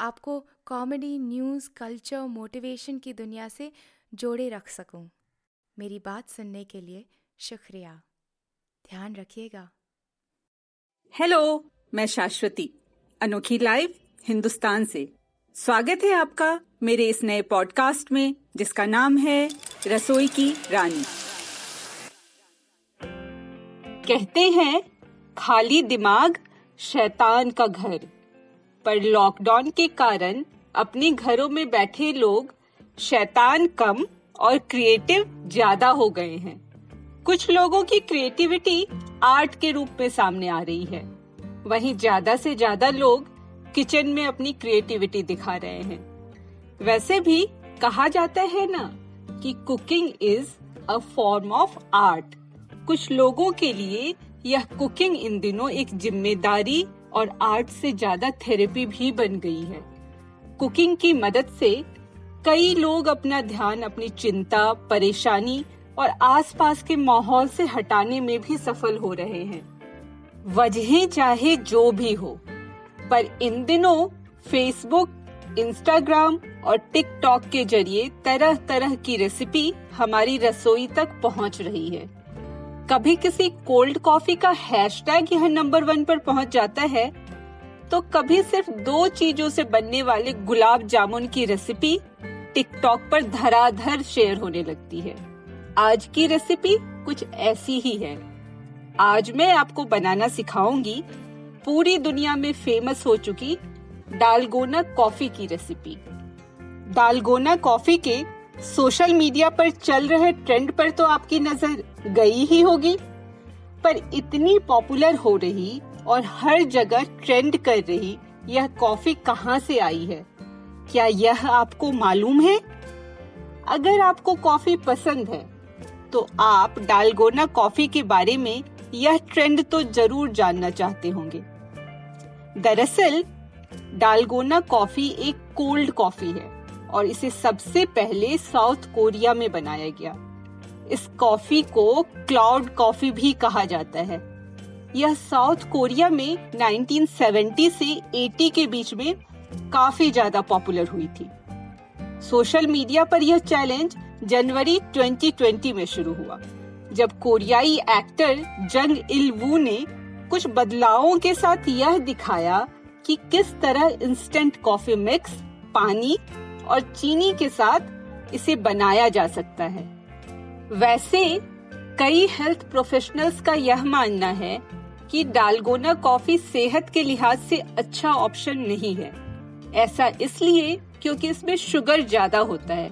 आपको comedy news culture motivation की दुनिया से जोड़े रख सकूँ। मेरी बात सुनने के लिए शुक्रिया। ध्यान रखिएगा। हेलो मैं शाश्वती, अनोखी लाइव हिंदुस्तान से। स्वागत है आपका मेरे इस नए पॉडकास्ट में, जिसका नाम है रसोई की रानी। कहते हैं, खाली दिमाग शैतान का घर। पर लॉकडाउन के कारण अपने घरों में बैठे लोग शैतान कम और क्रिएटिव ज़्यादा हो गए हैं। कुछ लोगों की क्रिएटिविटी आर्ट के रूप में सामने आ रही है। वहीं ज़्यादा से ज़्यादा लोग किचन में अपनी क्रिएटिविटी दिखा रहे हैं। वैसे भी कहा जाता है ना कि cooking is a form of art कुछ लोगों के लिए यह कुकिंग इन दिनों एक ज़िम्मेदारी और आर्ट से ज़्यादा थेरेपी भी बन गई है। कुकिंग की मदद से कई लोग अपना ध्यान, अपनी चिंता, परेशानी और आसपास के माहौल से हटाने में भी सफल हो रहे हैं। वजहें चाहे जो भी हो, पर इन दिनों फेसबुक इंस्टाग्राम और टिकटॉक के ज़रिए तरह तरह की रेसिपी हमारी रसोई तक पहुँच रही है। कभी किसी कोल्ड कॉफ़ी का हैशटैग यह नंबर वन पर पहुँच जाता है तो कभी सिर्फ़ दो चीज़ों से बनने वाले गुलाब जामुन की रेसिपी टिकटॉक पर धराधर शेयर होने लगती है। आज की रेसिपी कुछ ऐसी ही है। आज मैं आपको बनाना सिखाऊँगी पूरी दुनिया में फ़ेमस हो चुकी डालगोना कॉफ़ी की रेसिपी डालगोना कॉफ़ी के सोशल मीडिया पर चल रहे ट्रेंड पर तो आपकी नज़र गई ही होगी, पर इतनी पॉपुलर हो रही और हर जगह ट्रेंड कर रही, यह कॉफ़ी कहाँ से आई है? क्या यह आपको मालूम है? अगर आपको कॉफ़ी पसंद है तो आप डालगोना कॉफ़ी के बारे में यह ट्रेंड तो ज़रूर जानना चाहते होंगे। दरअसल, डालगोना कॉफ़ी एक कोल्ड कॉफ़ी है। और इसे सबसे पहले साउथ कोरिया में बनाया गया। इस कॉफ़ी को क्लाउड कॉफ़ी भी कहा जाता है। यह साउथ कोरिया में 1970 से 80 के बीच में काफ़ी ज़्यादा पॉपुलर हुई थी। सोशल मीडिया पर यह चैलेंज जनवरी 2020 में शुरू हुआ, जब कोरियाई एक्टर जंग इल वू ने कुछ बदलावों के साथ यह दिखाया कि किस तरह इंस्टेंट कॉफ़ी मिक्स, पानी और चीनी के साथ इसे बनाया जा सकता है। वैसे, कई हेल्थ प्रोफेशनल्स का यह मानना है कि डालगोना कॉफ़ी सेहत के लिहाज से अच्छा ऑप्शन नहीं है। ऐसा इसलिए क्योंकि इसमें शुगर ज़्यादा होता है।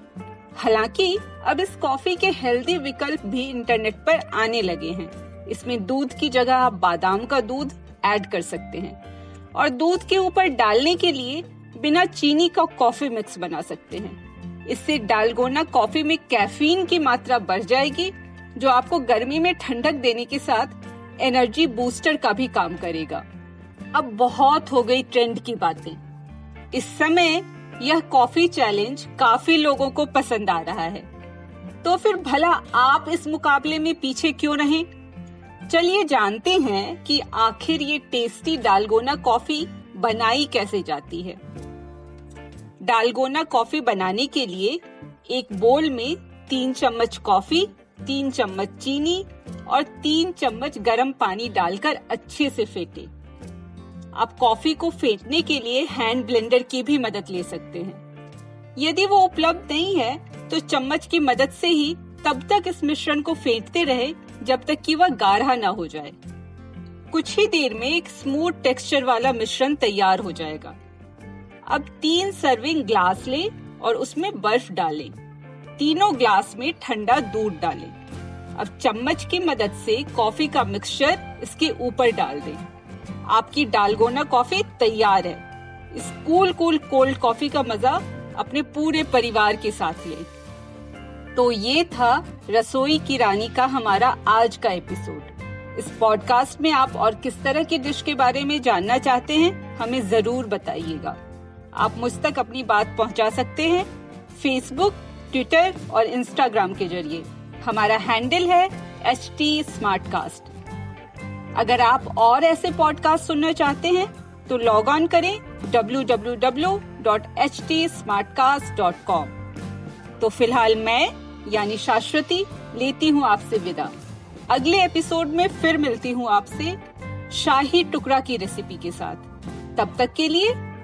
हालाँकि, अब इस कॉफ़ी के हेल्दी विकल्प भी इंटरनेट पर आने लगे हैं। इसमें दूध की जगह आप बादाम का दूध ऐड कर सकते हैं। और दूध के ऊपर डालने के लिए बिना चीनी का कॉफ़ी मिक्स बना सकते हैं। इससे डालगोना कॉफ़ी में कैफीन की मात्रा बढ़ जाएगी, जो आपको गर्मी में ठंडक देने के साथ एनर्जी बूस्टर का भी काम करेगा। अब बहुत हो गई ट्रेंड की बातें। इस समय यह कॉफ़ी चैलेंज काफ़ी लोगों को पसंद आ रहा है। तो फिर भला आप इस मुकाबले में पीछे क्यों रहे? चलिए जानते हैं कि आखिर ये टेस्टी डालगोना कॉफ़ी बनाई कैसे जाती है। डालगोना कॉफ़ी बनाने के लिए एक बोल में तीन चम्मच कॉफ़ी, तीन चम्मच चीनी और तीन चम्मच गर्म पानी डालकर अच्छे से फेंटे। आप कॉफ़ी को फेंटने के लिए हैंड ब्लेंडर की भी मदद ले सकते हैं। यदि वो उपलब्ध नहीं है तो चम्मच की मदद से ही तब तक इस मिश्रण को फेंटते रहे जब तक कि वह गाढ़ा ना हो जाए। कुछ ही देर में एक स्मूथ टेक्सचर वाला मिश्रण तैयार हो जाएगा। अब तीन सर्विंग ग्लास ले और उसमें बर्फ़ डालें। तीनों ग्लास में ठंडा दूध डालें। अब चम्मच की मदद से कॉफ़ी का मिक्सचर इसके ऊपर डाल दें। आपकी डालगोना कॉफ़ी तैयार है। इस कूल कूल कोल्ड कॉफ़ी का मज़ा अपने पूरे परिवार के साथ ले। तो ये था रसोई की रानी का हमारा आज का एपिसोड इस पॉडकास्ट में आप और किस तरह की डिश के बारे में जानना चाहते हैं, हमें ज़रूर बताइएगा। आप मुझ तक अपनी बात पहुँचा सकते हैं फेसबुक ट्विटर और इंस्टाग्राम के ज़रिए। हमारा हैंडल है एच टी अगर आप और ऐसे पॉडकास्ट सुनना चाहते हैं तो लॉग ऑन करें www.htsmartcast.com तो फ़िलहाल मैं, यानी शाश्वती, लेती हूँ आपसे विदा। अगले एपिसोड में फिर मिलती हूँ आपसे शाही टुकड़ा की रेसिपी के साथ। तब तक के लिए